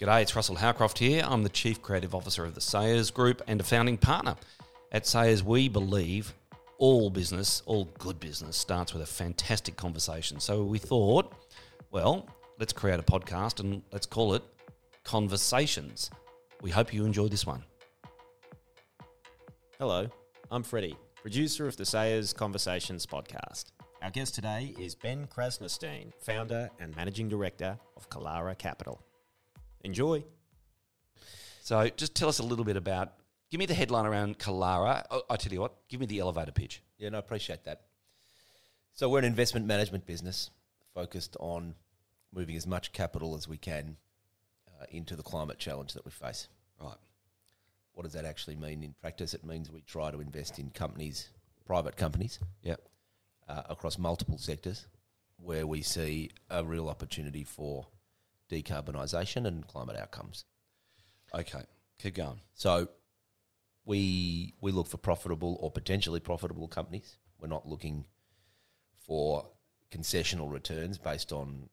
G'day, it's Russell Howcroft here. I'm the Chief Creative Officer of the Sayers Group and a founding partner. At Sayers, we believe all business, all good business, starts with a fantastic conversation. So we thought, well, let's create a podcast and let's call it Conversations. We hope you enjoy this one. Hello, I'm Freddie, producer of the Sayers Conversations podcast. Our guest today is Ben Krasnostein, founder and managing director of Kilara Capital. Enjoy. So just tell us a little bit about, give me the headline around Kilara. Oh, I tell you what, give me the elevator pitch. Yeah, no, I appreciate that. So we're an investment management business focused on moving as much capital as we can uh, into the climate challenge that we face. Right. What does that actually mean in practice? It means we try to invest in companies, private companies, Yeah. uh, across multiple sectors where we see a real opportunity for decarbonisation and climate outcomes. Okay. Keep going. So we we look for profitable or potentially profitable companies. We're not looking for concessional returns based on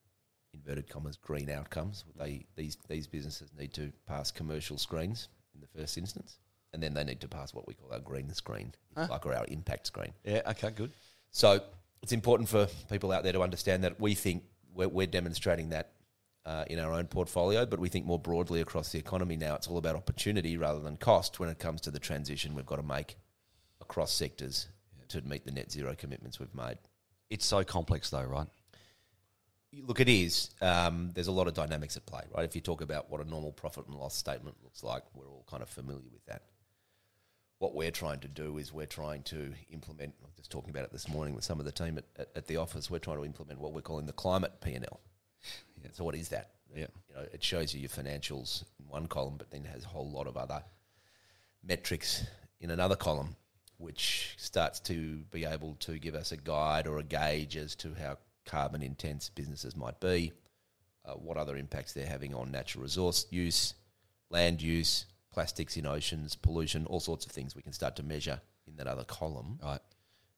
inverted commas green outcomes. They these these businesses need to pass commercial screens in the first instance, and then they need to pass what we call our green screen, Huh. like or our impact screen. Yeah. Okay. Good. So it's important for people out there to understand that we think we're, we're demonstrating that uh, in our own portfolio, but we think more broadly across the economy now. It's all about opportunity rather than cost when it comes to the transition we've got to make across sectors to meet the net zero commitments we've made. It's so complex, though, right? Look, it is. Um, there's a lot of dynamics at play, right? If you talk about what a normal profit and loss statement looks like, we're all kind of familiar with that. What we're trying to do is we're trying to implement. I was just talking about it this morning with some of the team at, at, at the office. We're trying to implement what we're calling the climate P and L. So what is that? Yeah. You know, it shows you your financials in one column, but then has a whole lot of other metrics in another column, which starts to be able to give us a guide or a gauge as to how carbon intense businesses might be, uh, what other impacts they're having on natural resource use, land use, plastics in oceans, pollution, all sorts of things we can start to measure in that other column. Right.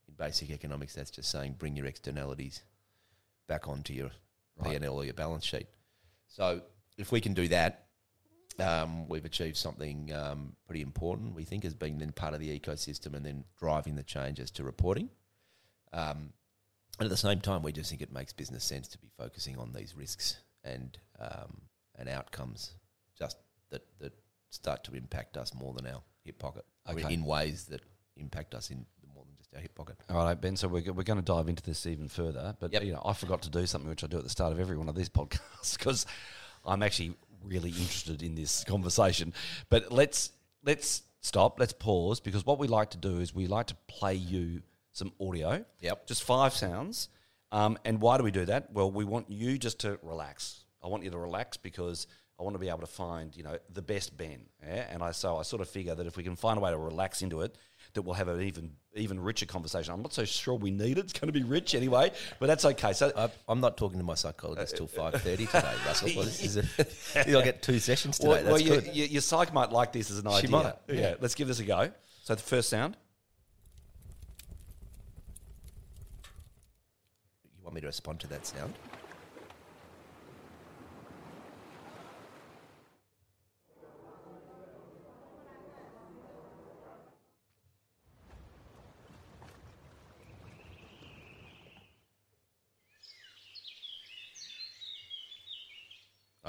In basic economics, that's just saying bring your externalities back onto your Right. P&L or your balance sheet. So if we can do that, um, we've achieved something um, pretty important, we think, as being then part of the ecosystem and then driving the changes to reporting. Um, and at the same time, we just think it makes business sense to be focusing on these risks and um, and outcomes just that, that start to impact us more than our hip pocket, Okay. in ways that impact us in just our hip pocket. All right, Ben. So we're, we're going to dive into this even further, but Yep. you know, I forgot to do something which I do at the start of every one of these podcasts because I'm actually really interested in this conversation. But let's let's stop. Let's pause because what we like to do is we like to play you some audio. Yep. Just five sounds. Um, and why do we do that? Well, we want you just to relax. I want you to relax because I want to be able to find, you know, the best Ben. Yeah? And I so I sort of figure that if we can find a way to relax into it, that we'll have an even even richer conversation. I'm not so sure we need it. It's going to be rich anyway, but that's okay. So I, I'm not talking to my psychologist till uh, uh, five thirty today, Russell. Well, this is a, you'll get two sessions today. well, That's well, your, good. your, your psych might like this as an idea. She might, Yeah. yeah. let's give this a go. So the first sound. You want me to respond to that sound?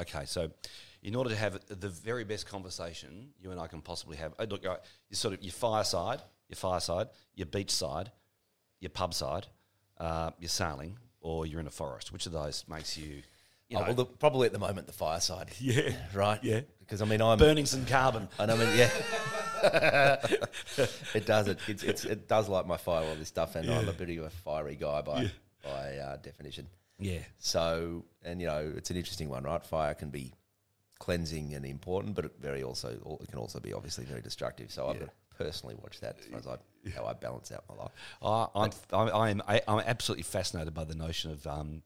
Okay, so in order to have the very best conversation you and I can possibly have, oh, look, uh, you sort of your fireside, your fireside, your beach side, your pub side, uh, you're sailing, or you're in a forest. Which of those makes you, you oh, know, well, look, probably at the moment the fireside. yeah, Right. Yeah. Because I mean, I'm. burning some carbon? And I mean, yeah. it does. It it's, it's, it does light my fire all this stuff, and I'm a bit of a fiery guy by by uh, definition. Yeah, So, and you know, it's an interesting one, right? Fire can be cleansing and important, but it very also it can also be obviously very destructive. So I've got personally watch that as far as I, how I balance out my life. I, I'm, I'm, I'm, I'm absolutely fascinated by the notion of um,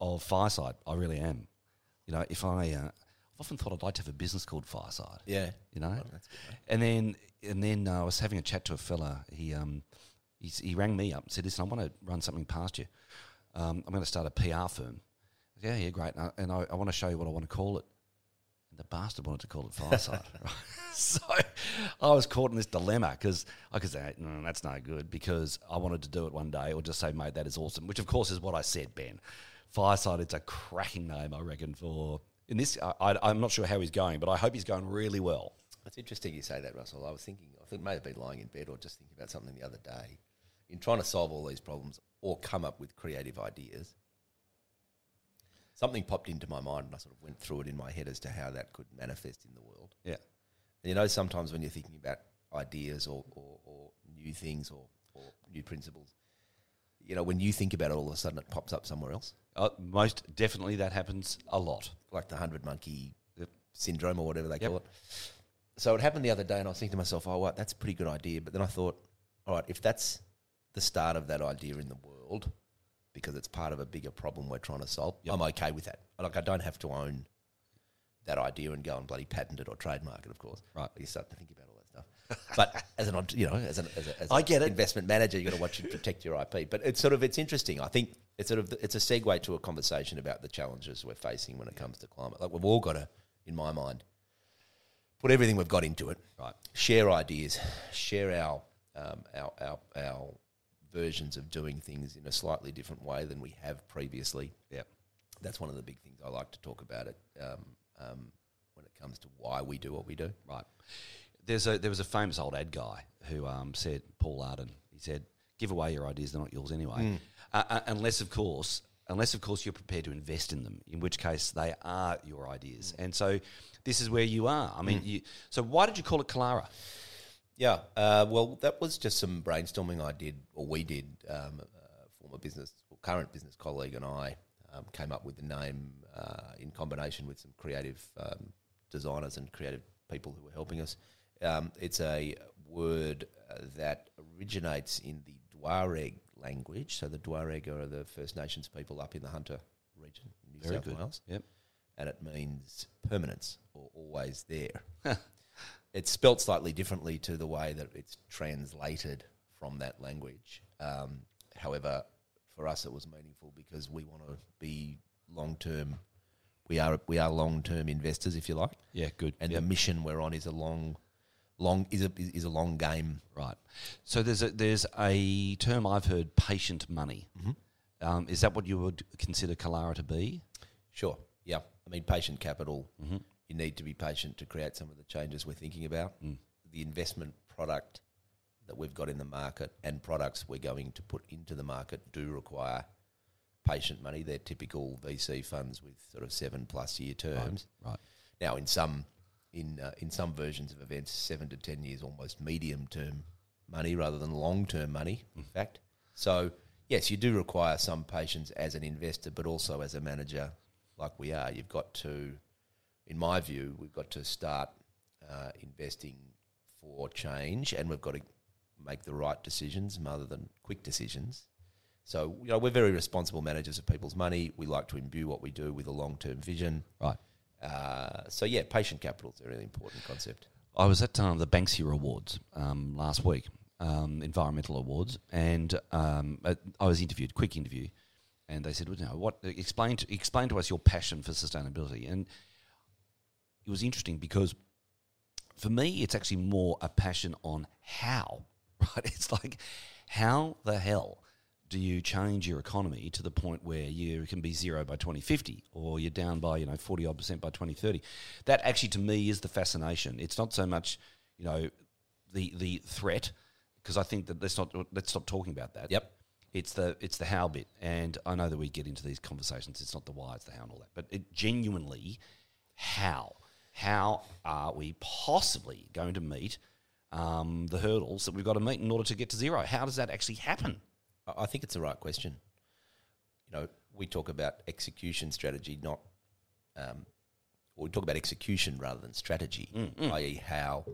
of fireside. I really am. You know, if I, uh, I've often thought I'd like to have a business called Fireside. Yeah, you know. good, and then and then uh, I was having a chat to a fella. He um he's, he rang me up and said, "Listen, I want to run something past you. Um, I'm going to start a PR firm." Said, yeah, yeah, great. And I, and I, I want to show you what I want to call it. And the bastard wanted to call it Fireside. right? So I was caught in this dilemma because I could say, no, that's no good because I wanted to do it one day or just say, mate, that is awesome, which of course is what I said, Ben. Fireside, it's a cracking name, I reckon, for. In this, I, I'm not sure how he's going, but I hope he's going really well. It's interesting you say that, Russell. I was thinking, I think may have been lying in bed or just thinking about something the other day. In trying to solve all these problems or come up with creative ideas, something popped into my mind and I sort of went through it in my head as to how that could manifest in the world. Yeah. And you know, sometimes when you're thinking about ideas or, or, or new things or, or new principles, you know, when you think about it, all of a sudden it pops up somewhere else, Uh, most definitely that happens a lot. like the hundred monkey Yep. syndrome or whatever they Yep. call it. So it happened the other day, and I was thinking to myself, "Oh, what? That's a pretty good idea." But then I thought, "All right, if that's the start of that idea in the world, because it's part of a bigger problem we're trying to solve, Yep. I'm okay with that. Like I don't have to own that idea and go and bloody patent it or trademark it. Of course, Right. You start to think about all that stuff. but as an, you know, as an, as a, as I get it. investment manager, you got to watch and protect your IP. But it's sort of it's interesting. I think it's sort of it's a segue to a conversation about the challenges we're facing when it comes to climate. Like we've all got to, in my mind, put everything we've got into it. Right. Share ideas, share our um, our, our our versions of doing things in a slightly different way than we have previously. Yep. That's one of the big things I like to talk about it um, um, when it comes to why we do what we do. Right. There's a there was a famous old ad guy who um, said Paul Arden. He said, "Give away your ideas; they're not yours anyway, uh, uh, unless of course." Unless, of course, you're prepared to invest in them, in which case they are your ideas. And so, this is where you are. I mean, you, so why did you call it Kilara? Yeah, uh, well, that was just some brainstorming I did, or we did. Um, a former business, or current business colleague, and I um, came up with the name uh, in combination with some creative um, designers and creative people who were helping us. Um, it's a word uh, that originates in the Tuareg language. So the Tuareg are the First Nations people up in the Hunter region, New Very South good. Wales Yep. and it means permanence or always there. It's spelt slightly differently to the way that it's translated from that language. Um, however, for us, it was meaningful because we want to be long term. We are we are long term investors, if you like, Yeah, good. and Yep. the mission we're on is a long, long is a is a long game. Right. So there's a there's a term I've heard, patient money. Um, is that what you would consider Kilara to be? Sure. Yeah. I mean, patient capital. You need to be patient to create some of the changes we're thinking about. The investment product that we've got in the market and products we're going to put into the market do require patient money. They're typical VC funds with sort of seven plus year terms. Right. Now, in some in uh, in some versions of events, seven to ten years, almost medium term money rather than long term money. In fact, so yes, you do require some patience as an investor, but also as a manager, like we are. You've got to, in my view, we've got to start uh, investing for change, and we've got to make the right decisions rather than quick decisions. So you know, we're very responsible managers of people's money. We like to imbue what we do with a long term vision. Right. Uh, so yeah, patient capital is a really important concept. I was at um, the Banksia Awards um, last week, um, environmental awards, and um, I was interviewed, quick interview, and they said, well, you know, "What? Explain to, explain to us your passion for sustainability." And it was interesting because for me, it's actually more a passion on how. Right? It's like how the hell do you change your economy to the point where you can be zero by 2050 or you're down by, you know, 40 odd percent by 2030? That actually to me is the fascination. It's not so much, you know, the the threat because I think that let's not let's stop talking about that. Yep. It's the it's the how bit, and I know that we get into these conversations. It's not the why, it's the how and all that. But it genuinely, how how are we possibly going to meet um, the hurdles that we've got to meet in order to get to zero? How does that actually happen? I think it's the right question. You know, we talk about execution strategy, not, um, or we talk about execution rather than strategy, i.e., how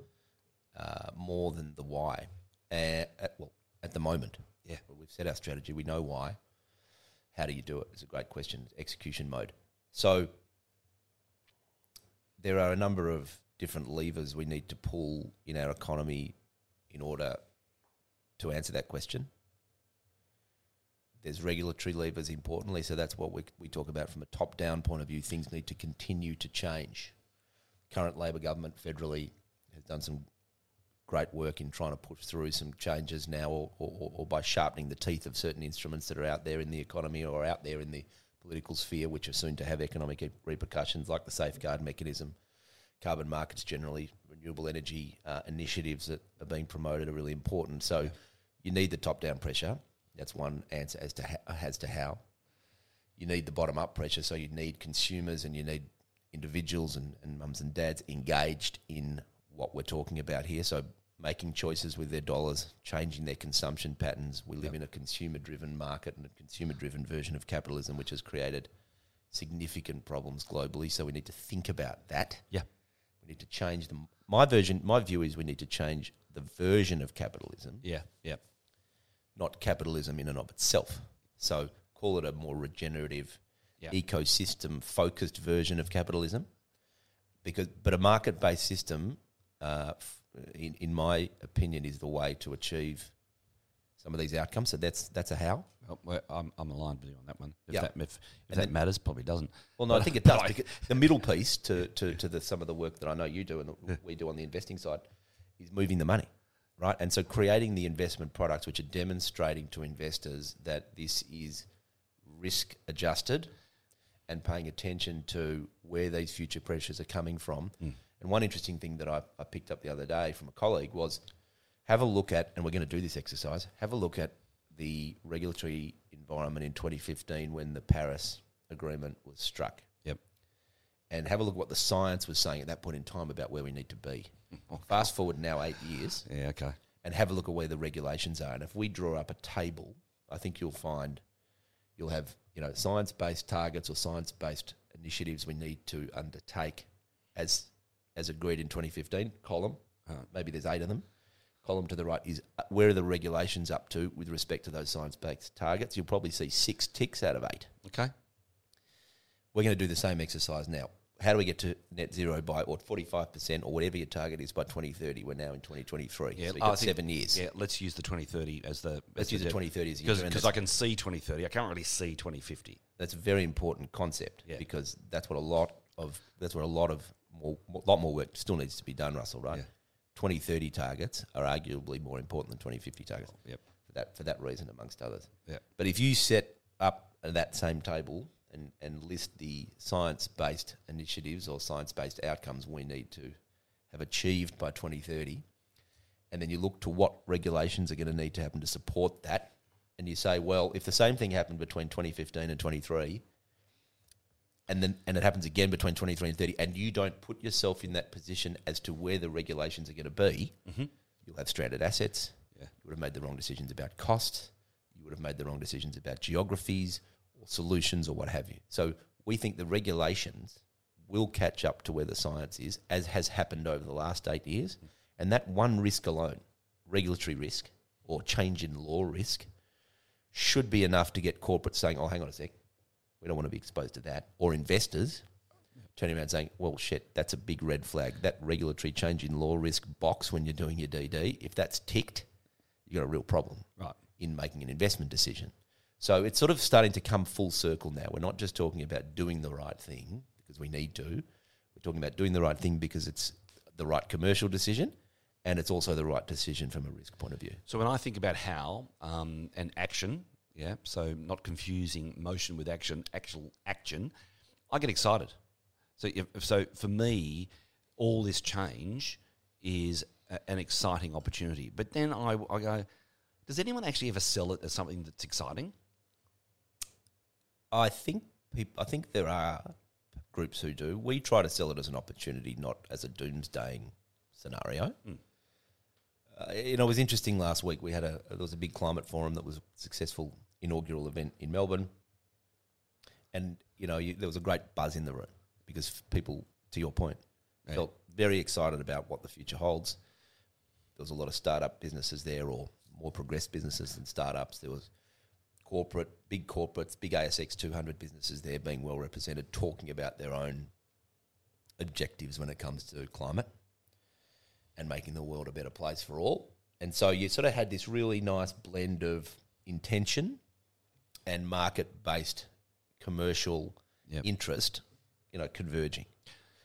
uh, more than the why. Uh, at, well, at the moment, Yeah. well, we've set our strategy. We know why. How do you do it? It's a great question. Execution mode. So there are a number of different levers we need to pull in our economy in order to answer that question. There's regulatory levers, importantly, so that's what we, we talk about from a top down point of view. Things need to continue to change. current Labor government federally has done some great work in trying to push through some changes now, or, or, or by sharpening the teeth of certain instruments that are out there in the economy or out there in the political sphere, which are soon to have economic repercussions, like the safeguard mechanism, carbon markets generally, renewable energy uh, initiatives that are being promoted are really important. So you need the top-down pressure. That's one answer as to ha- as to how. You need the bottom-up pressure. So you need consumers and you need individuals and, and mums and dads engaged in what we're talking about here. So making choices with their dollars, changing their consumption patterns. We live Yep. in a consumer-driven market and a consumer-driven version of capitalism, which has created significant problems globally. So we need to think about that. Yeah. We need to change them. My version, my view is we need to change the version of capitalism, Yeah, yeah, not capitalism in and of itself. So call it a more regenerative, Yeah. ecosystem-focused version of capitalism. Because, but a market-based system, uh, in in my opinion, is the way to achieve some of these outcomes. So that's that's a how. Well, I'm, I'm aligned with you on that one. If Yeah. that, if, if that matters, probably doesn't. Well, no, I think it does. because the middle piece to, to, to the, some of the work that I know you do and that we do on the investing side is moving the money, right? And so creating the investment products which are demonstrating to investors that this is risk adjusted and paying attention to where these future pressures are coming from. Mm. And one interesting thing that I, I picked up the other day from a colleague was have a look at, and we're going to do this exercise, have a look at the regulatory environment in 2015 when the Paris Agreement was struck. Yep. And have a look at what the science was saying at that point in time about where we need to be. Fast forward now eight years Yeah, okay. and have a look at where the regulations are. And if we draw up a table, I think you'll find you'll have you know science based targets or science based initiatives we need to undertake as as agreed in 2015. Column, Uh, maybe there's eight of them. Column to the right is uh, where are the regulations up to with respect to those science based targets. You'll probably see six ticks out of eight. Okay. We're going to do the same exercise now. How do we get to net zero by or 45% or whatever your target is by 2030? We're now in 2023. Yeah, so you've got seven years. Yeah, let's use the 2030 as the. Let's as use the the 2030 as because year, and because that's- I can see 2030. I can't really see 2050. that's a very important concept Yeah. because that's what a lot of that's what a lot of more a lot more work still needs to be done, Russell. Right? Yeah. 2030 targets are arguably more important than 2050 targets oh, Yep. for that for that reason, amongst others. Yeah. But if you set up that same table and, and list the science based initiatives or science based outcomes we need to have achieved by 2030, and then you look to what regulations are going to need to happen to support that, and you say, well, if the same thing happened between 2015 and 23, and then and it happens again between 23 and 30, and you don't put yourself in that position as to where the regulations are going to be, Mm-hmm. you'll have stranded assets. Yeah. You would have made the wrong decisions about cost. You would have made the wrong decisions about geographies or solutions or what have you. So we think the regulations will catch up to where the science is, as has happened over the last eight years. And that one risk alone, regulatory risk or change in law risk, should be enough to get corporates saying, oh, hang on a sec, we don't want to be exposed to that. Or investors turning around saying, well, shit, that's a big red flag. That regulatory change in law risk box when you're doing your DD, if that's ticked, you've got a real problem Right. in making an investment decision. So it's sort of starting to come full circle now. We're not just talking about doing the right thing because we need to. We're talking about doing the right thing because it's the right commercial decision and it's also the right decision from a risk point of view. So when I think about how um, and action, yeah, so not confusing motion with action, actual action, I get excited. So if, so for me, all this change is a, an exciting opportunity. But then I, I go, does anyone actually ever sell it as something that's exciting? I think I think there are groups who do. We try to sell it as an opportunity, not as a doomsdaying scenario. Mm. Uh, you know, it was interesting last week. We had a there was a big climate forum that was successful inaugural event in Melbourne, and you know you, there was a great buzz in the room because people, to your point, felt very excited about what the future holds. There was a lot of startup businesses there, or more progressed businesses than startups. There was corporate, big corporates, big ASX 200 businesses there being well represented, talking about their own objectives when it comes to climate and making the world a better place for all. And so you sort of had this really nice blend of intention and market based commercial Yep. interest, you know, converging.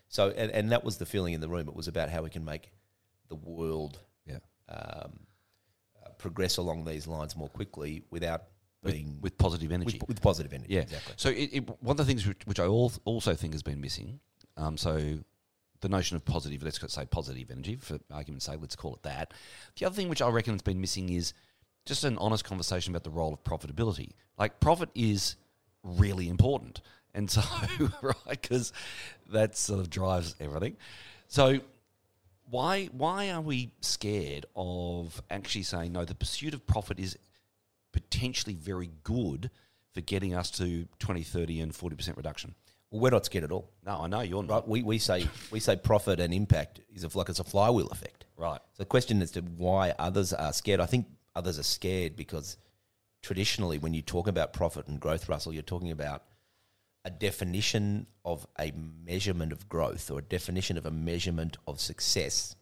So, and, and that was the feeling in the room. It was about how we can make the world Yeah. um, uh, progress along these lines more quickly without With, being with positive energy. with, with positive energy. Yeah, exactly. So it, it, one of the things which, which I al- also think has been missing, um, so the notion of positive, let's say positive energy for argument's sake, let's call it that. The other thing which I reckon has been missing is just an honest conversation about the role of profitability. Like profit is really important, and so right because that sort of drives everything. So why why are we scared of actually saying no? The pursuit of profit is potentially very good for getting us to 20, 30 and 40% reduction. Well, we're not scared at all. No, I know you're not. Right? We, we say we say profit and impact is a, like it's a flywheel effect. Right. So the question as to why others are scared, I think others are scared because traditionally when you talk about profit and growth, Russell, you're talking about a definition of a measurement of growth or a definition of a measurement of success,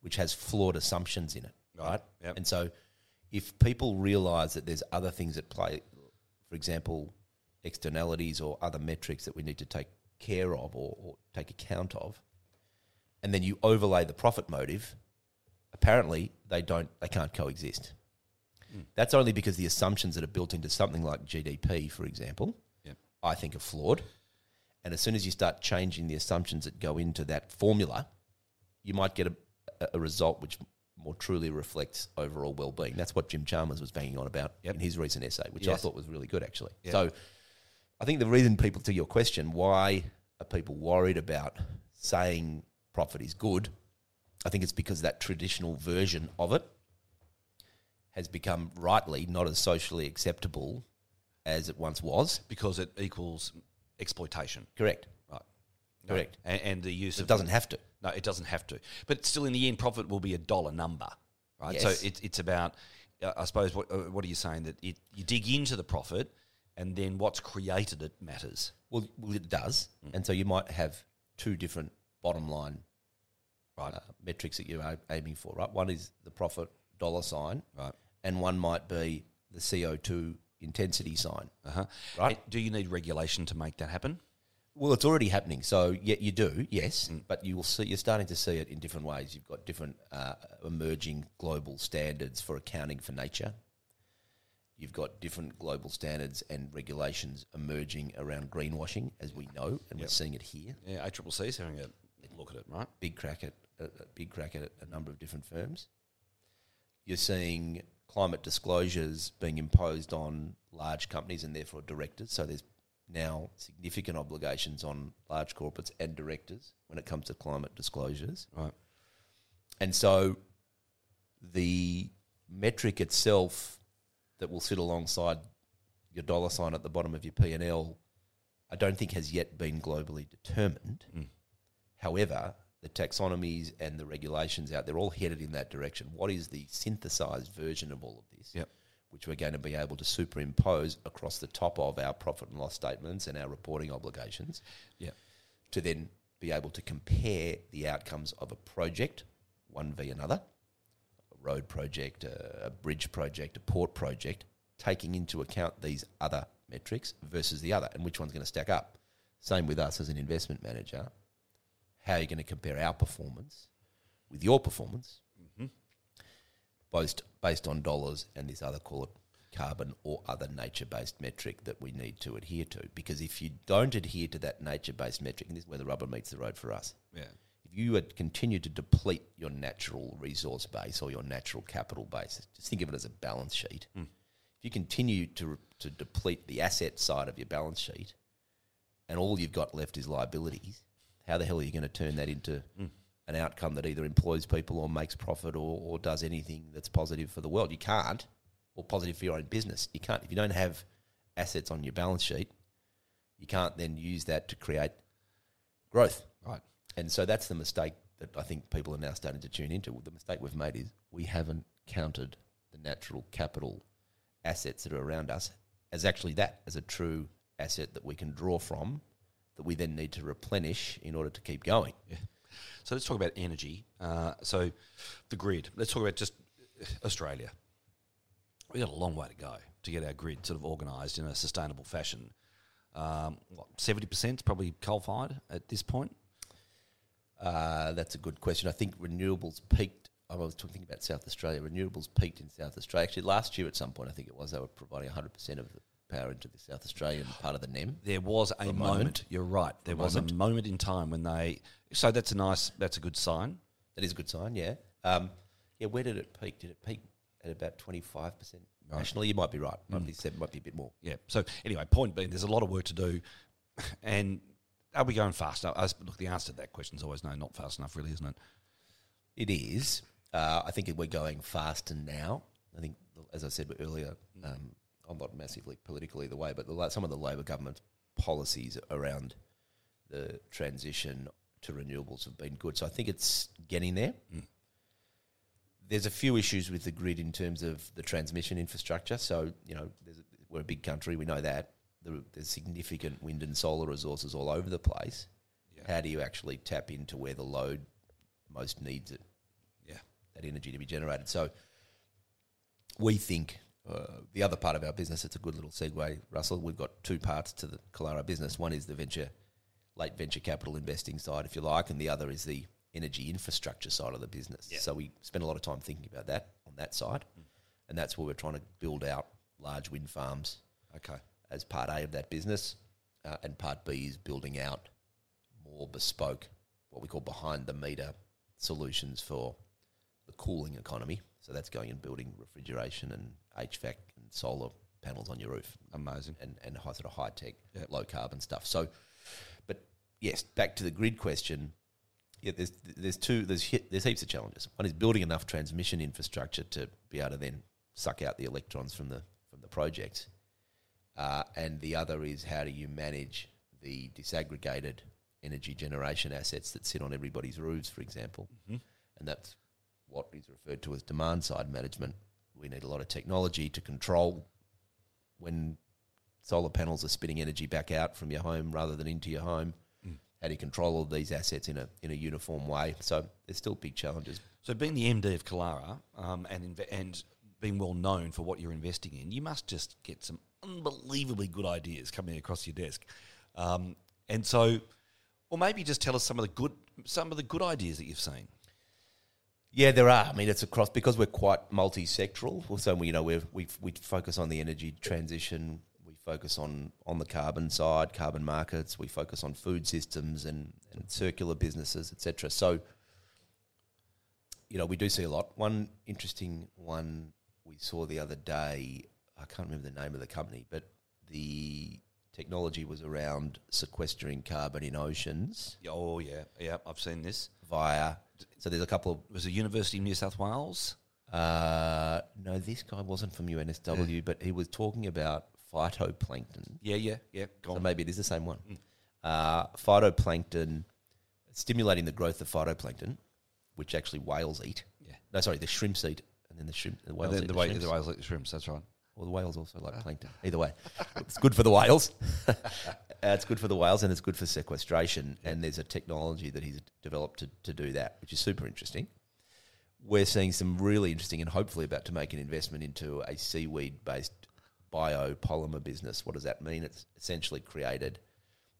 which has flawed assumptions in it, right? Yep. And so if people realize that there's other things at play, for example, externalities or other metrics that we need to take care of or, or take account of, and then you overlay the profit motive, apparently they don't they can't coexist. Hmm. That's only because the assumptions that are built into something like GDP, for example, Yep. I think are flawed. And as soon as you start changing the assumptions that go into that formula, you might get a, a result which more truly reflects overall well-being. That's what Jim Chalmers was banging on about Yep. in his recent essay, which I thought was really good actually. Yep. So I think the reason people to your question, why are people worried about saying profit is good? I think it's because that traditional version of it has become rightly not as socially acceptable as it once was. Because it equals exploitation. Correct. Right. Correct. And, and the use It of doesn't have to. No, it doesn't have to. But still, in the end, profit will be a dollar number, right? Yes. So it's it's about, uh, I suppose, what, uh, what are you saying? That it, you dig into the profit, and then what's created it matters. Well, well it does. And so you might have two different bottom line Right. uh, metrics that you're aiming for, right? One is the profit dollar sign, Right. and one might be the CO2 intensity sign. Uh-huh. Right. And Do you need regulation to make that happen? Well, it's already happening. So yeah, you do, yes, but you will see. You're starting to see it in different ways. You've got different uh, emerging global standards for accounting for nature. You've got different global standards and regulations emerging around greenwashing, as we know, and we're seeing it here. Yeah, ACCC is having a look at it, right? Big crack at a, a big crack at a number of different firms. You're seeing climate disclosures being imposed on large companies and therefore directors. So there's now significant obligations on large corporates and directors when it comes to climate disclosures. Right. And so the metric itself that will sit alongside your dollar sign at the bottom of your P&L, I don't think has yet been globally determined. Mm. However, the taxonomies and the regulations out there all headed in that direction. What is the synthesized version of all of this? Yep. Which we're going to be able to superimpose across the top of our profit and loss statements and our reporting obligations Yep. to then be able to compare the outcomes of a project, one v another, a road project, a, a bridge project, a port project, taking into account these other metrics versus the other, and which one's going to stack up. Same with us as an investment manager. How are you going to compare our performance with your performance, Mm-hmm. based based on dollars and this other call it carbon or other nature based metric that we need to adhere to? Because if you don't adhere to that nature based metric, and this is where the rubber meets the road for us, Yeah. if you had continued to deplete your natural resource base or your natural capital base, just think of it as a balance sheet. Mm. If you continue to to deplete the asset side of your balance sheet, and all you've got left is liabilities, how the hell are you going to turn that into Mm. an outcome that either employs people or makes profit or, or does anything that's positive for the world? You can't, or positive for your own business. You can't if you don't have assets on your balance sheet. You can't then use that to create growth. Right. And so that's the mistake that I think people are now starting to tune into. The mistake we've made is we haven't counted the natural capital assets that are around us as actually that, as a true asset that we can draw from, that we then need to replenish in order to keep going. So let's talk about energy. Uh, so the grid. Let's talk about just Australia. We've got a long way to go to get our grid sort of organised in a sustainable fashion. Um, what seventy percent is probably coal fired at this point. Uh, that's a good question. I think renewables peaked. I was talking about South Australia. Renewables peaked in South Australia. Actually, last year at some point, I think it was, they were providing 100% of the power into the South Australian part of the NEM. There was a a moment. moment. You're right. There was moment. a moment in time when they. So that's a nice. That's a good sign. That is a good sign, yeah. Um, yeah, where did it peak? Did it peak at about 25% nationally? You might be right. Might be seven, might be a bit more. Yeah. So anyway, point being, there's a lot of work to do, and are we going fast? I, look, the answer to that question is always no, not fast enough, really, isn't it? It is. Uh, I think we're going faster now. I think, as I said earlier, um, I'm not massively politically either way, but the, some of the Labor government's policies around the transition to renewables have been good. So I think it's getting there. Mm. There's a few issues with the grid in terms of the transmission infrastructure. So, you know, there's a, we're a big country, we know that. There, there's significant wind and solar resources all over the place. Yeah. How do you actually tap into where the load most needs it? Yeah. that energy to be generated. So we think uh, the other part of our business, it's a good little segue, Russell. We've got two parts to the Kilara business. One is the venture, late venture capital investing side, if you like, and the other is the energy infrastructure side of the business. Yeah. So we spend a lot of time thinking about that on that side, and that's where we're trying to build out large wind farms Okay. as part A of that business, uh, and part B is building out more bespoke, what we call behind the meter solutions for the cooling economy. So that's going and building refrigeration and HVAC and solar panels on your roof Amazing. and, and high, sort of high tech, Yep. low carbon stuff. So, but yes, back to the grid question. Yeah, there's there's two there's there's heaps of challenges. One is building enough transmission infrastructure to be able to then suck out the electrons from the from the project, uh, and the other is how do you manage the disaggregated energy generation assets that sit on everybody's roofs, for example, Mhm. and that's what is referred to as demand side management. We need a lot of technology to control when solar panels are spitting energy back out from your home rather than into your home. Mm. How do you control all these assets in a in a uniform way? So there's still big challenges. So being the MD of Kilara um, and inve- and being well known for what you're investing in, you must just get some unbelievably good ideas coming across your desk. Um, and so, or maybe just tell us some of the good some of the good ideas that you've seen. Yeah, there are. I mean, it's across because we're quite multi-sectoral. So we, you know, we we we focus on the energy transition. We focus on on the carbon side, carbon markets. We focus on food systems and, and circular businesses, etc. So, you know, we do see a lot. One interesting one we saw the other day. I can't remember the name of the company, but the technology was around sequestering carbon in oceans Oh yeah, yeah, I've seen this. via. So there's a couple of was a University of New South Wales. Uh, no, this guy wasn't from UNSW, but he was talking about phytoplankton. Yeah, yeah, yeah. Go So on. maybe it is the same one. Uh, phytoplankton, stimulating the growth of phytoplankton, which actually whales eat. Yeah. No, sorry, the shrimps eat, and then the shrimp, the And whales then eat the, the, whales like the shrimps. That's right. Well, the whales also like plankton. Either way, it's good for the whales. uh, it's good for the whales, and it's good for sequestration. And there's a technology that he's developed to, to do that, which is super interesting. We're seeing some really interesting, and hopefully about to make an investment into a seaweed-based biopolymer business. What does that mean? It's essentially created.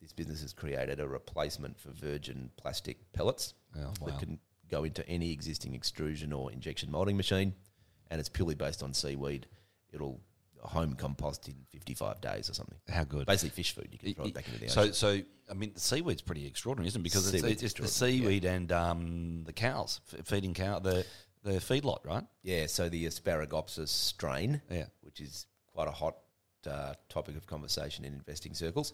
This business has created a replacement for virgin plastic pellets Oh, wow. that can go into any existing extrusion or injection molding machine, and it's purely based on seaweed. It'll home compost in 55 days or something. How good. Basically, fish food. You can throw it back into the So, ocean. so I mean, the seaweed's pretty extraordinary, isn't it? Because it's, Seaweed's it's the extraordinary, yeah. seaweed and um, the cows f- feeding cow the the feedlot, right? Yeah, so the Asparagopsis strain, Yeah. which is quite a hot uh, topic of conversation in investing circles,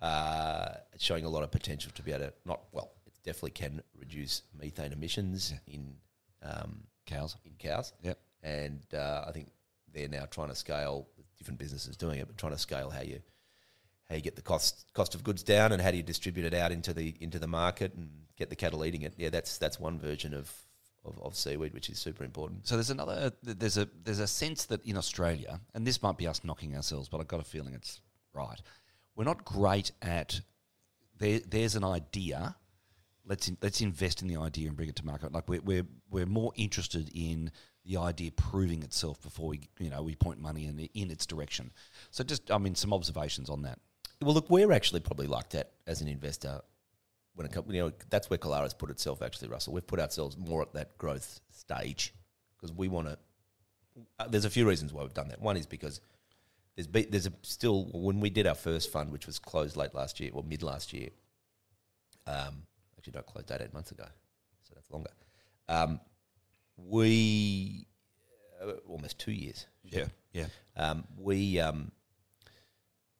uh, it's showing a lot of potential to be able to not well, it definitely can reduce methane emissions in um, Cows. in cows. Yep. and uh, I think they're now trying to scale. Different businesses doing it, but trying to scale how you how you get the cost cost of goods down and how do you distribute it out into the into the market and get the cattle eating it. Yeah, that's that's one version of of, of seaweed, which is super important. So there's another. There's a there's a sense that in Australia, and this might be us knocking ourselves, but I've got a feeling it's right. We're not great at. There, there's an idea. Let's in, let's invest in the idea and bring it to market. Like we're we're we're more interested in the idea proving itself before we you know we point money in in its direction. So just I mean some observations on that. Well, look, we're actually probably like that as an investor when it comes, you know, that's where Kilara's put itself. Actually, Russell, we've put ourselves more at that growth stage because we want to. Uh, there's a few reasons why we've done that. One is because there's be, there's a still when we did our first fund, which was closed late last year or mid last year. Um, actually, not closed eight eight months ago, so that's longer. Um, we uh, almost two years. Yeah, yeah. Um, we um,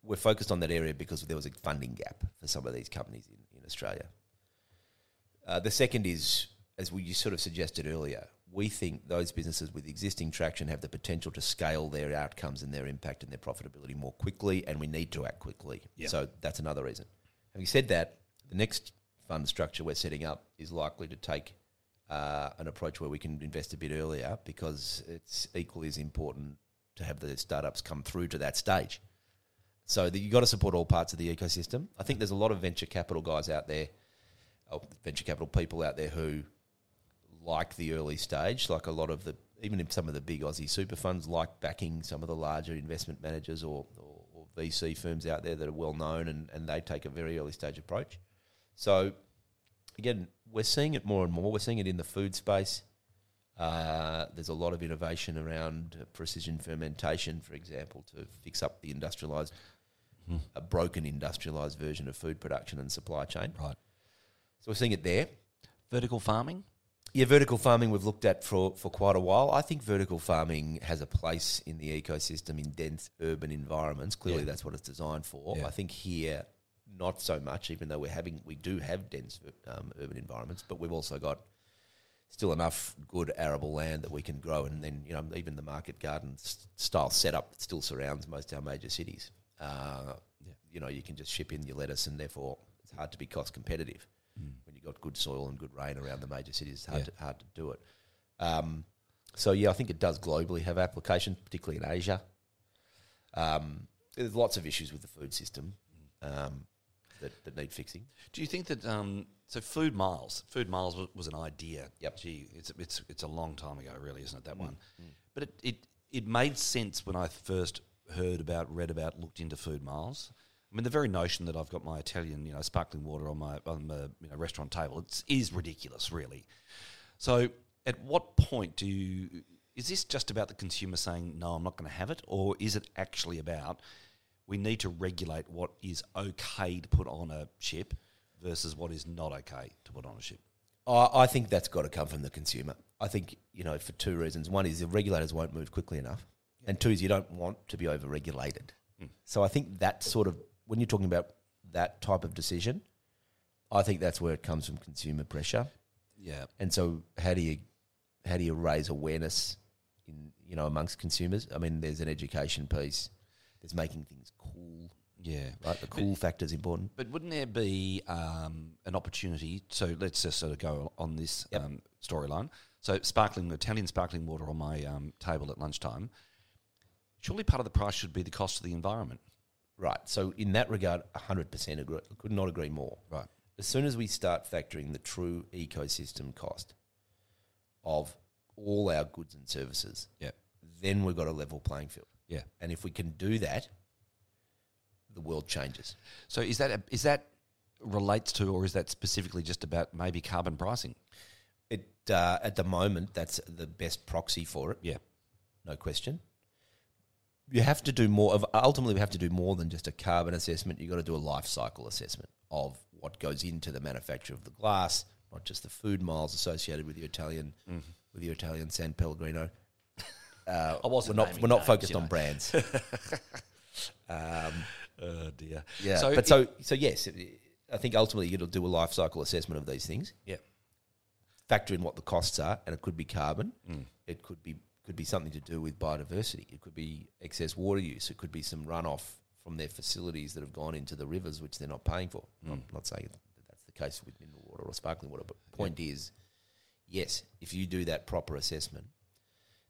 we're focused on that area because there was a funding gap for some of these companies in, in Australia. Uh, the second is, as we you sort of suggested earlier, we think those businesses with existing traction have the potential to scale their outcomes and their impact and their profitability more quickly, and we need to act quickly. Yeah. So that's another reason. Having said that, the next fund structure we're setting up is likely to take uh, an approach where we can invest a bit earlier because it's equally as important to have the startups come through to that stage. So that you got to support all parts of the ecosystem. I think there's a lot of venture capital guys out there, or venture capital people out there who like the early stage, like a lot of the even in some of the big Aussie super funds like backing some of the larger investment managers or, or, or VC firms out there that are well known and, and they take a very early stage approach. So again, we're seeing it more and more. We're seeing it in the food space. Uh, there's a lot of innovation around precision fermentation, for example, to fix up the industrialized, a broken industrialized version of food production and supply chain. Right. So we're seeing it there. Vertical farming. Yeah, vertical farming we've looked at for, for quite a while. I think vertical farming has a place in the ecosystem in dense urban environments. Clearly, Yeah. that's what it's designed for. Yeah. I think here, not so much. Even though we're having, we do have dense um, urban environments, but we've also got still enough good arable land that we can grow, and then you know even the market garden style setup that still surrounds most of our major cities. Uh, You know, you can just ship in your lettuce, and therefore it's hard to be cost competitive when you've got good soil and good rain around the major cities. It's hard, Yeah. to, hard to do it. Um, so yeah, I think it does globally have application, particularly in Asia. Um, there's lots of issues with the food system um, that, that need fixing. Do you think that um, so food miles? Food miles was, was an idea. Yep. Gee, it's it's it's a long time ago, really, isn't it? That one, mm. but it, it it made sense when I first heard about, read about, looked into food miles. I mean, the very notion that I've got my Italian, you know, sparkling water on my on the you know restaurant table, it's is ridiculous, really. So, at what point do you? Is this just about the consumer saying no, I'm not going to have it, or is it actually about we need to regulate what is okay to put on a ship versus what is not okay to put on a ship? I, I think that's got to come from the consumer. I think you know for two reasons. One is the regulators won't move quickly enough, and two is you don't want to be over-regulated. Mm. So I think that sort of when you're talking about that type of decision, I think that's where it comes from consumer pressure. Yeah, And so how do you how do you raise awareness in you know amongst consumers? I mean, there's an education piece. There's making things cool, yeah. right? The cool factor is important. But wouldn't there be um, an opportunity? So let's just sort of go on this Yep. um, storyline. So sparkling Italian sparkling water on my um, table at lunchtime. Surely part of the price should be the cost of the environment, Right. So in that regard, 100% agree. Could not agree more. right? As soon as we start factoring the true ecosystem cost of all our goods and services, Yeah, then we've got a level playing field. Yeah. And if we can do that, the world changes. So is that a, is that relates to, or is that specifically just about maybe carbon pricing? It uh, at the moment that's the best proxy for it. Yeah, no question. You have to do more of ultimately we have to do more than just a carbon assessment. You've got to do a life cycle assessment of what goes into the manufacture of the glass, not just the food miles associated with your Italian with your Italian San Pellegrino. Uh, I wasn't we're not we're not names, focused you on brands. um, oh dear. yeah, So but it- so so yes, I think ultimately you'll do a life cycle assessment of these things. Yeah. Factor in what the costs are, and it could be carbon. Mm. It could be could be something to do with biodiversity. It could be excess water use. It could be some runoff from their facilities that have gone into the rivers, which they're not paying for. I'm not saying that that's the case with mineral water or sparkling water, but point is, yes, if you do that proper assessment,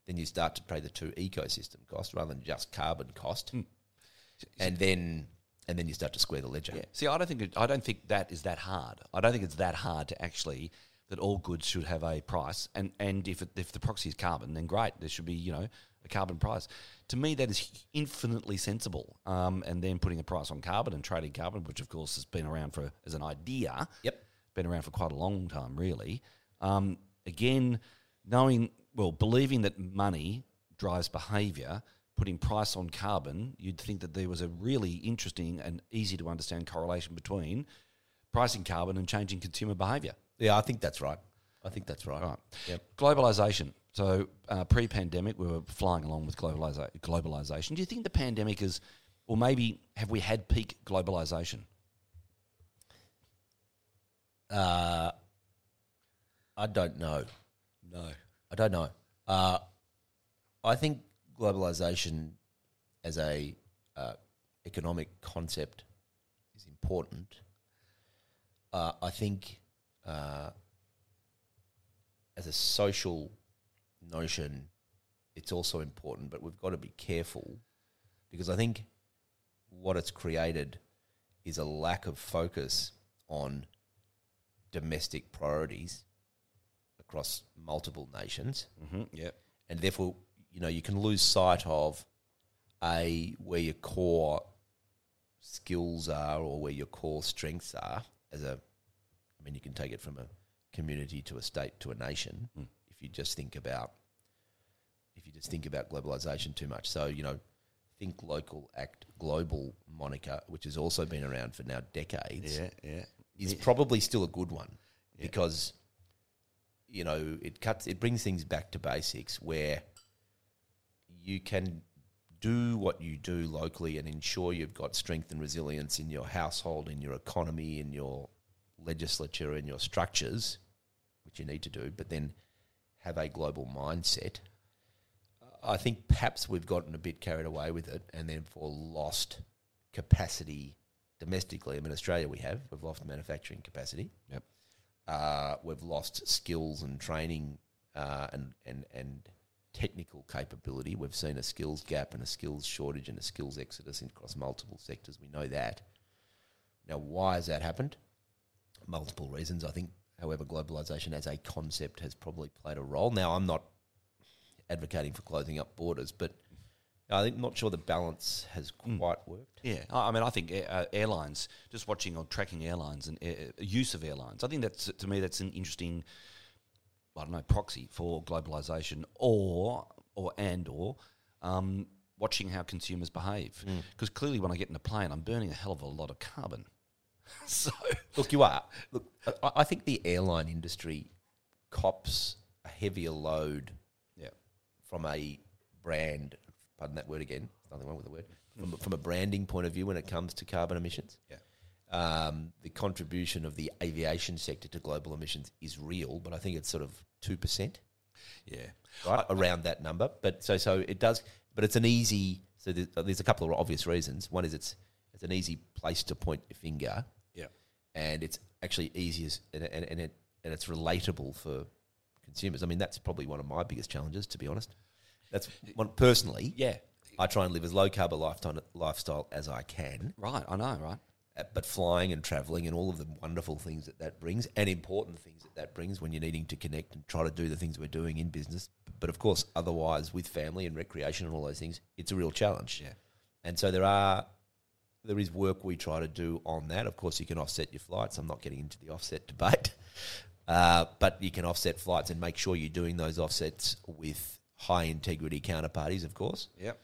then you start to pay the two ecosystem cost rather than just carbon cost, and then and then you start to square the ledger. Yeah. See, I don't think it, I don't think that is that hard. I don't think it's that hard to actually that all goods should have a price, and and if it, if the proxy is carbon, then great, there should be you know a carbon price. To me, that is infinitely sensible. Um, and then putting a price on carbon and trading carbon, which of course has been around for as an idea. Yep. been around for quite a long time, really. Um, again, knowing, well, believing that money drives behaviour, putting price on carbon, you'd think that there was a really interesting and easy to understand correlation between pricing carbon and changing consumer behaviour. Yeah, I think that's right. I think that's right. Right. Yep. Globalization. So uh, pre-pandemic, we were flying along with globaliza- globalization. Do you think the pandemic is, or maybe have we had peak globalization? Uh, I don't know. No. I don't know. Uh, I think globalization as a uh, economic concept is important. Uh, I think uh, as a social notion, it's also important, but we've got to be careful because I think what it's created is a lack of focus on domestic priorities across multiple nations Mm-hmm. Yeah. and therefore you know you can lose sight of a where your core skills are or where your core strengths are as a I mean you can take it from a community to a state to a nation Mm. if you just think about if you just think about globalization too much so you know think local act global moniker which has also been around for now decades Yeah. Yeah. is Yeah. probably still a good one Yeah. because you know it cuts it brings things back to basics where you can do what you do locally and ensure you've got strength and resilience in your household in your economy in your legislature in your structures which you need to do but then have a global mindset i think perhaps we've gotten a bit carried away with it and therefore lost capacity domestically. I mean, Australia we have we've lost manufacturing capacity. Yep. Uh, we've lost skills and training uh, and and and technical capability. We've seen a skills gap and a skills shortage and a skills exodus across multiple sectors. We know that. Now, why has that happened? Multiple reasons. I think, however, globalization as a concept has probably played a role. Now, I'm not advocating for closing up borders, but I think not sure the balance has quite worked. Yeah, I mean, I think uh, airlines, just watching or tracking airlines and air, use of airlines, I think that's to me that's an interesting, I don't know, proxy for globalization, or or and or um, watching how consumers behave. Because clearly, when I get in a plane, I'm burning a hell of a lot of carbon. so Look, you are. Look, I, I think the airline industry cops a heavier load yeah, from a brand. Pardon that word again. Nothing wrong with the word. From, a- from a branding point of view, when it comes to carbon emissions, yeah, um, the contribution of the aviation sector to global emissions is real, but I think it's sort of two percent, yeah. right, around that number. But so so it does. But it's an easy. So there's, there's a couple of obvious reasons. One is it's it's an easy place to point your finger. Yeah. and it's actually easiest and, and, and it and it's relatable for consumers. I mean, that's probably one of my biggest challenges, to be honest. That's one personally. Yeah, I try and live as low carb a lifetime lifestyle as I can, right. I know, right? uh, but flying and traveling and all of the wonderful things that that brings and important things that that brings when you're needing to connect and try to do the things we're doing in business. But of course, otherwise with family and recreation and all those things, it's a real challenge. Yeah. And so there are there is work we try to do on that. Of course, you can offset your flights. I'm not getting into the offset debate, uh, but you can offset flights and make sure you're doing those offsets with high integrity counterparties, of course, Yep.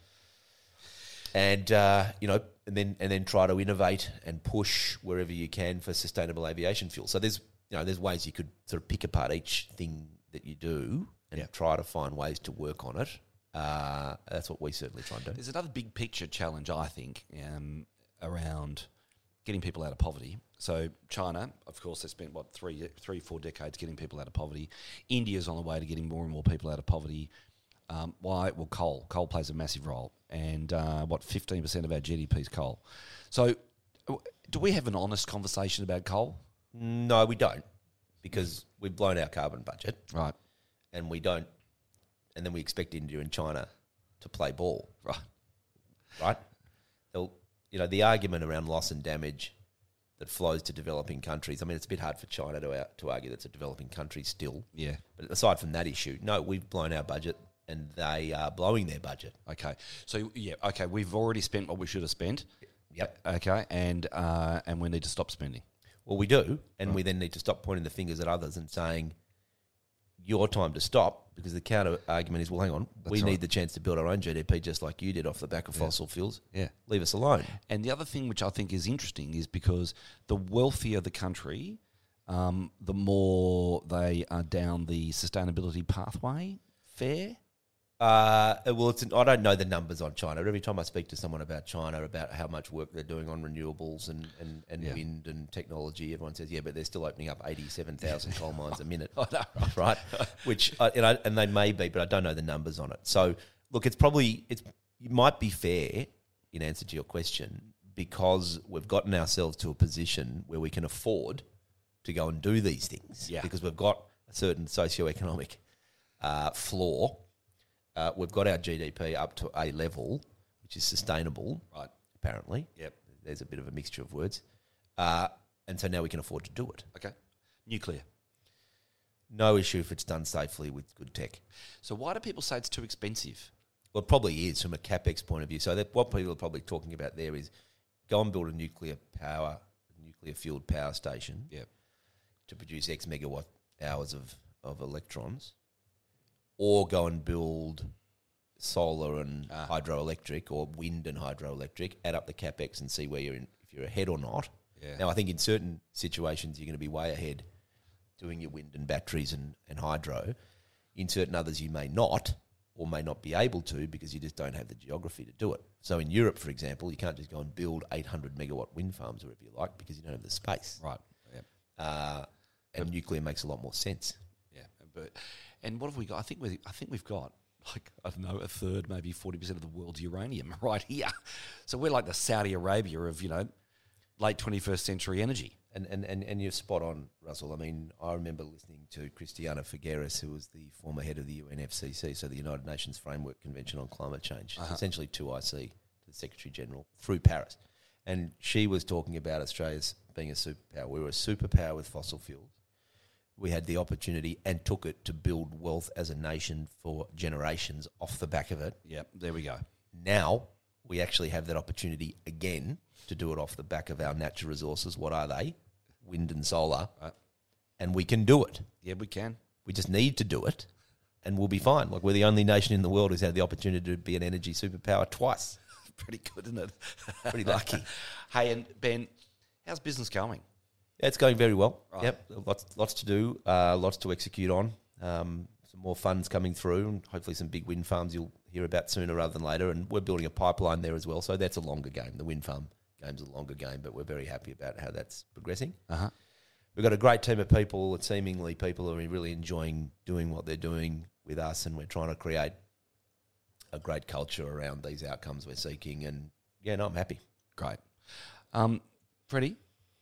and uh, you know, and then and then try to innovate and push wherever you can for sustainable aviation fuel. So there's you know there's ways you could sort of pick apart each thing that you do and Yeah. try to find ways to work on it. Uh, that's what we certainly try and do. There's another big picture challenge, I think, um, around getting people out of poverty. So China, of course, they spent what three, three, four decades getting people out of poverty. India's on the way to getting more and more people out of poverty. Um, why? Well, coal. Coal plays a massive role, and uh, what fifteen percent of our GDP is coal. So, do we have an honest conversation about coal? No, we don't, because we've blown our carbon budget, Right, and we don't, and then we expect India and China to play ball, right, right? They'll, you know, the argument around loss and damage that flows to developing countries. I mean, it's a bit hard for China to out, to argue that's a developing country still, yeah. but aside from that issue, no, we've blown our budget, and they are blowing their budget. Okay, so yeah, okay, we've already spent what we should have spent. Yep. Okay, and uh, and we need to stop spending. Well, we do, and we then need to stop pointing the fingers at others and saying, "Your time to stop," because the counter argument is, "Well, hang on, we right. need the chance to build our own GDP just like you did off the back of fossil fuels. Yeah. Leave us alone." And the other thing which I think is interesting is because the wealthier the country, um, the more they are down the sustainability pathway. Fair? Uh, well, it's I don't know the numbers on China. Every time I speak to someone about China, about how much work they're doing on renewables and, and, and Yeah. wind and technology, everyone says, yeah, but they're still opening up 87,000 coal mines a minute. Right? Which, uh, and, I, and they may be, but I don't know the numbers on it. So, look, it's probably, it's, it might be fair in answer to your question because we've gotten ourselves to a position where we can afford to go and do these things Yeah. because we've got a certain socioeconomic uh, floor. Uh, we've got our GDP up to a level which is sustainable, Right. apparently. Yep. There's a bit of a mixture of words. Uh, and so now we can afford to do it. Okay. Nuclear. No issue if it's done safely with good tech. So why do people say it's too expensive? Well, it probably is from a capex point of view. So that what people are probably talking about there is go and build a nuclear power, nuclear fueled power station Yep. to produce X megawatt hours of, of electrons, or go and build solar and Ah. hydroelectric or wind and hydroelectric, add up the capex and see where you're in, if you're ahead or not. Yeah. Now, I think in certain situations you're going to be way ahead doing your wind and batteries and, and hydro. In certain others, you may not or may not be able to because you just don't have the geography to do it. So, in Europe, for example, you can't just go and build 800 megawatt wind farms wherever you like because you don't have the space. Right. Yeah. Uh, and nuclear makes a lot more sense. Yeah. But and what have we got? I think we I think we've got like I don't know a third, maybe forty percent of the world's uranium right here. So we're like the Saudi Arabia of you know late twenty first century energy. And, and, and, and you're spot on, Russel. I mean, I remember listening to Christiana Figueres, who was the former head of the UNFCCC, so the United Nations Framework Convention on Climate Change, Uh-huh. essentially 2IC, the Secretary General, through Paris. And she was talking about Australia's being a superpower. We were a superpower with fossil fuels. We had the opportunity and took it to build wealth as a nation for generations off the back of it. Yep. There we go. Now we actually have that opportunity again to do it off the back of our natural resources. What are they? Wind and solar. Right. And we can do it. Yeah, we can. We just need to do it and we'll be fine. Like we're the only nation in the world who's had the opportunity to be an energy superpower twice. Pretty good, isn't it? Pretty lucky. hey, and Ben, how's business going? It's going very well. Right. Yep, lots lots to do, uh, lots to execute on. Um, some more funds coming through, and hopefully some big wind farms you'll hear about sooner rather than later. And we're building a pipeline there as well, so that's a longer game. The wind farm game's a longer game, but we're very happy about how that's progressing. Uh huh. We've got a great team of people. It's seemingly people who are really enjoying doing what they're doing with us, and we're trying to create a great culture around these outcomes we're seeking. And yeah, no, I'm happy. Great. Um, Freddie,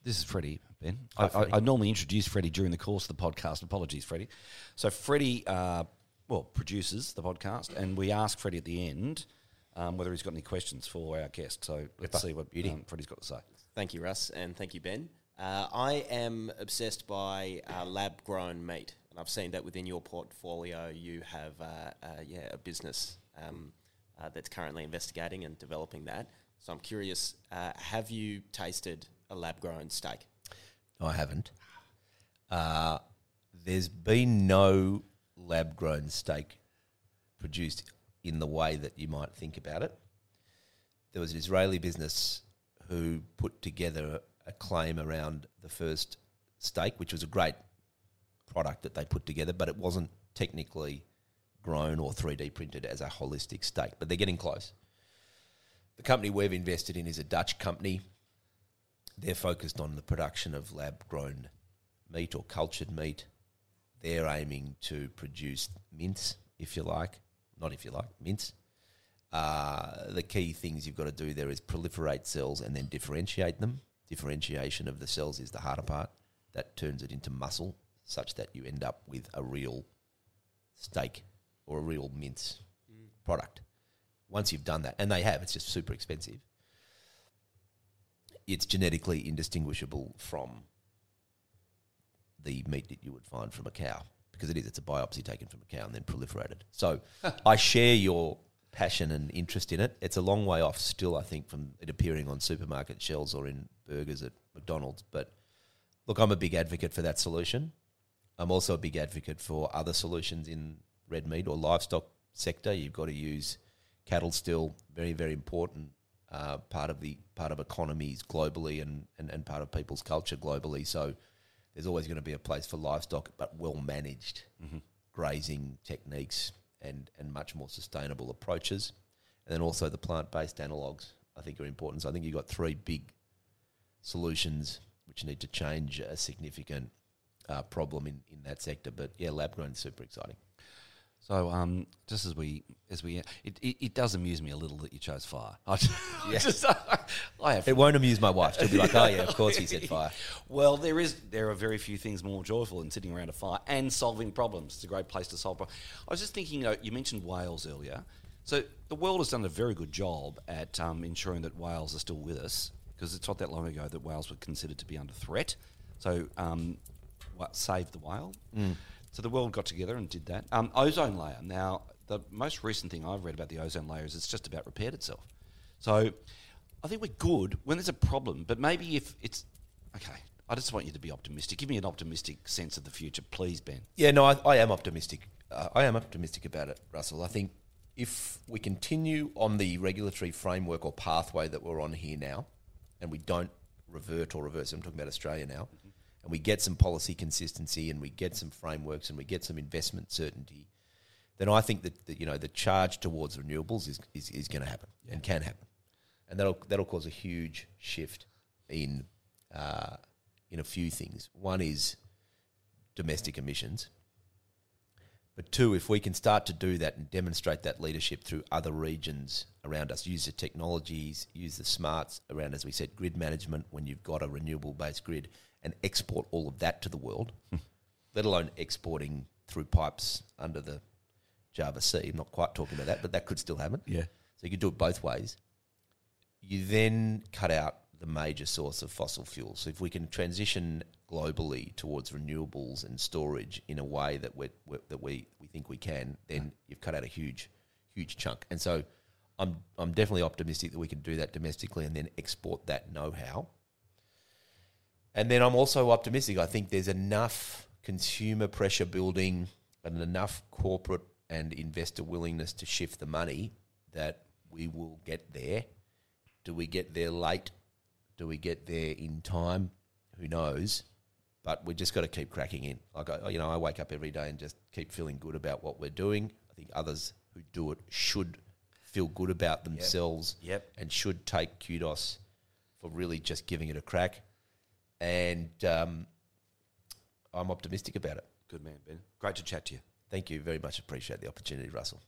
this is Freddie, Ben. I, Hi, Freddie. I, I normally introduce Freddie during the course of the podcast. Apologies, Freddie. So Freddie, uh, well, produces the podcast, and we ask Freddie at the end um, whether he's got any questions for our guest. So let's Ripper. see what Beauty. um, Freddie's got to say. Thank you, Russ, and thank you, Ben. Uh, I am obsessed by uh, lab grown meat, and I've seen that within your portfolio you have uh, uh, yeah, a business um, uh, that's currently investigating and developing that. So I'm curious uh, have you tasted a lab grown steak? I haven't. Uh, there's been no lab grown steak produced in the way that you might think about it. There was an Israeli business who put together a claim around the first steak, which was a great product that they put together, but it wasn't technically grown or 3D printed as a holistic steak. But they're getting close. The company we've invested in is a Dutch company they're focused on the production of lab grown meat or cultured meat. They're aiming to produce mince, if you like. Not if you like, mince. Uh, the key things you've got to do there is proliferate cells and then differentiate them. Differentiation of the cells is the harder part. That turns it into muscle, such that you end up with a real steak or a real mince product. Once you've done that, and they have, it's just super expensive it's genetically indistinguishable from the meat that you would find from a cow because it is. It's a biopsy taken from a cow and then proliferated. So I share your passion and interest in it. It's a long way off still, I think, from it appearing on supermarket shelves or in burgers at McDonald's. But look, I'm a big advocate for that solution. I'm also a big advocate for other solutions in red meat or livestock sector. You've got to use cattle still very very important uh, part of the part of economies globally and, and and part of people's culture globally. So there's always going to be a place for livestock, but well managed grazing techniques and and much more sustainable approaches. And then also the plant based analogues I think are important. So I think you've got three big solutions which need to change a significant uh, problem in, in that sector. But yeah, lab grown is super exciting. So, um, just as we as we, it, it, it does amuse me a little that you chose fire. I just, I, just, I have It won't amuse my wife. She'll be like, oh yeah, of course he said fire. Well, there is there are very few things more joyful than sitting around a fire and solving problems. It's a great place to solve problems. I was just thinking, uh, you mentioned whales earlier. So the world has done a very good job at um, ensuring that whales are still with us because it's not that long ago that whales were considered to be under threat. So um, what, save the whale. So the world got together and did that. Um, ozone layer. Now, the most recent thing I've read about the ozone layer is it's just about repaired itself. So I think we're good when there's a problem, but maybe if it's okay. I just want you to be optimistic. Give me an optimistic sense of the future, please, Ben. Yeah, no, I, I am optimistic. Uh, I am optimistic about it, Russel. I think if we continue on the regulatory framework or pathway that we're on here now, and we don't revert or reverse, I'm talking about Australia now, and we get some policy consistency and we get some frameworks and we get some investment certainty, then I think that, that you know the charge towards renewables is is, is going to happen and can happen, and that'll that'll cause a huge shift in uh, in a few things. One is domestic emissions. But two, if we can start to do that and demonstrate that leadership through other regions around us, use the technologies, use the smarts around, as we said, grid management when you've got a renewable based grid and export all of that to the world, hmm. let alone exporting through pipes under the Java Sea. I'm not quite talking about that, but that could still happen. Yeah. So you could do it both ways. You then cut out the major source of fossil fuels. So if we can transition globally towards renewables and storage in a way that we that we we think we can, then you've cut out a huge huge chunk. And so I'm I'm definitely optimistic that we can do that domestically and then export that know-how. And then I'm also optimistic. I think there's enough consumer pressure building and enough corporate and investor willingness to shift the money that we will get there. Do we get there late? Do we get there in time? Who knows? But we just got to keep cracking in. Like I, you know, I wake up every day and just keep feeling good about what we're doing. I think others who do it should feel good about themselves Yep. and should take kudos for really just giving it a crack. And um, I'm optimistic about it. Good man, Ben. Great to chat to you. Thank you very much. Appreciate the opportunity, Russel.